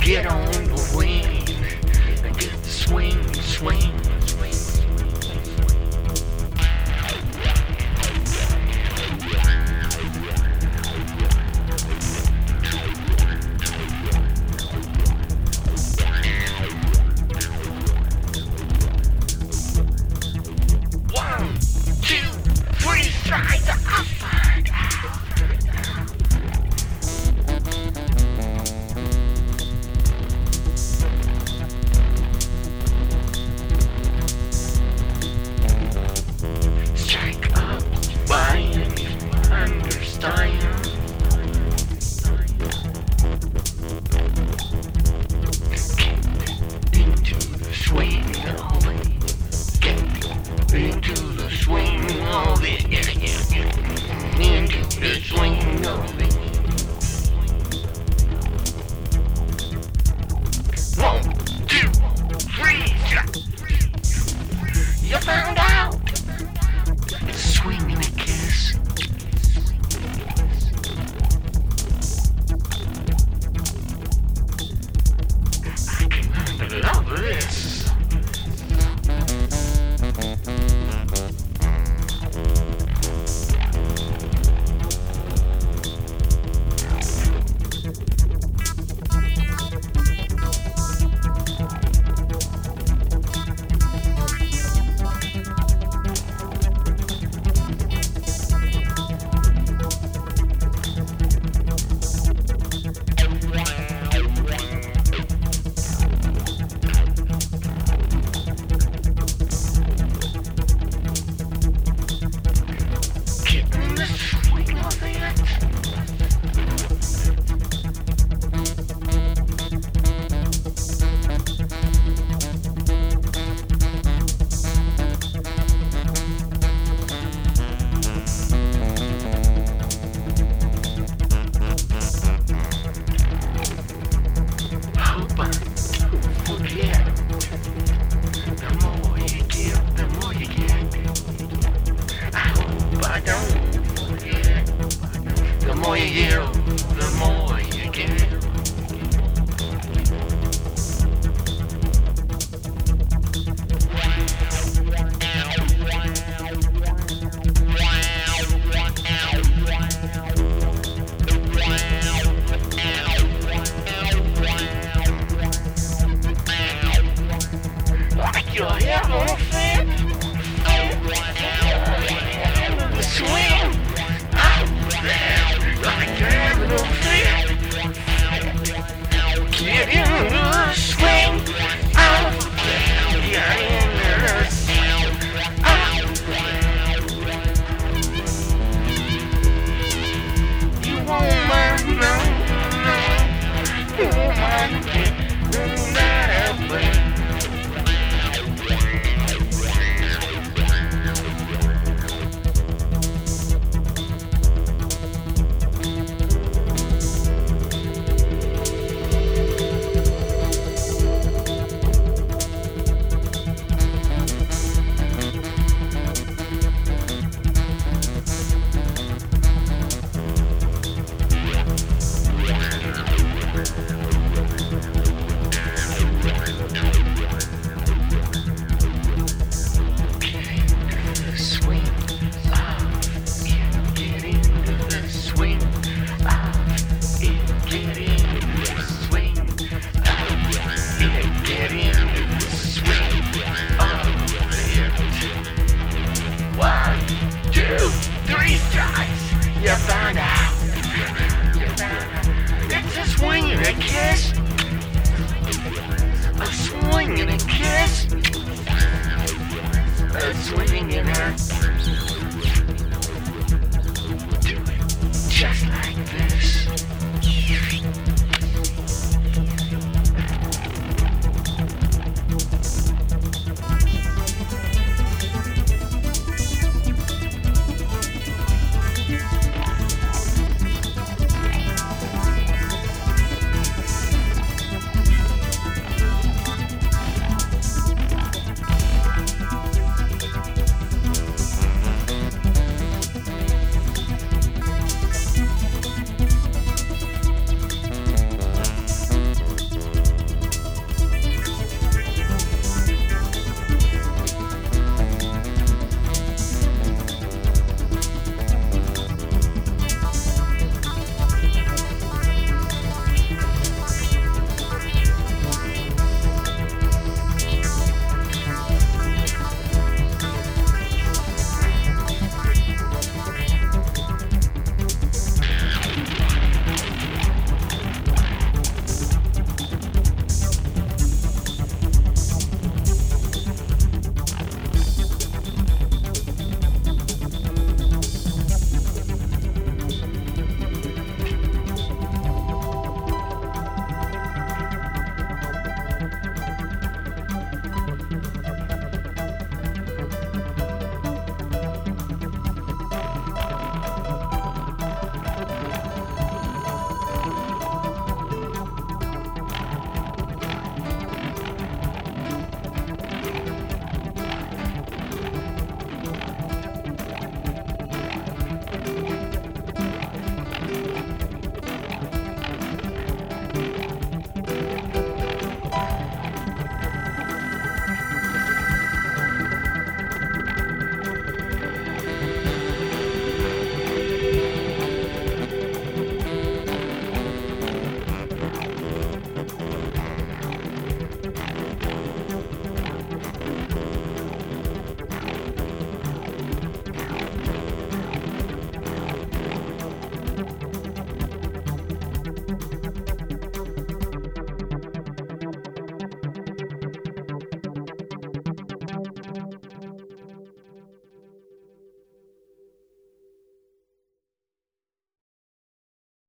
Get on Like your Podcast.